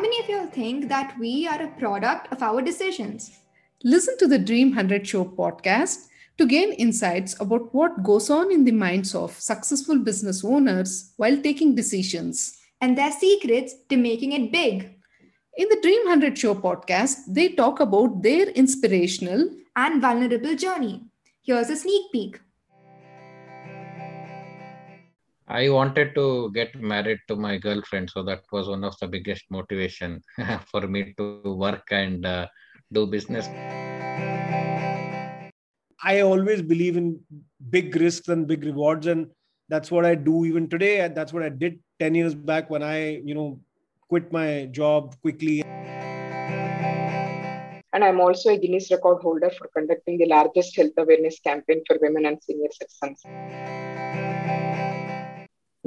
many of you think that we are a product of our decisions? Listen to the Dream 100 Show podcast to gain insights about what goes on in the minds of successful business owners while taking decisions and their secrets to making it big. In the Dream 100 Show podcast, they talk about their inspirational and vulnerable journey. Here's a sneak peek. I wanted to get married to my girlfriend, so that was one of the biggest motivation for me to work and uh, do business. I always believe in big risks and big rewards, and that's what I do even today. And that's what I did ten years back when I, you know, quit my job quickly. And I'm also a Guinness record holder for conducting the largest health awareness campaign for women and senior citizens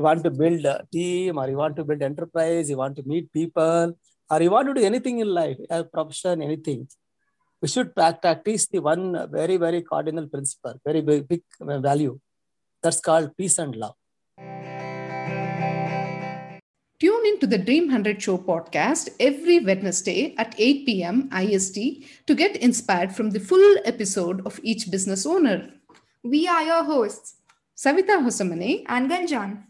you want to build a team or you want to build enterprise, you want to meet people, or you want to do anything in life, a profession, anything, we should practice the one very, very cardinal principle, very big, big value. That's called peace and love. Tune into the Dream 100 Show podcast every Wednesday at 8 p.m. IST to get inspired from the full episode of each business owner. We are your hosts, Savita Hosamane and Ganjan.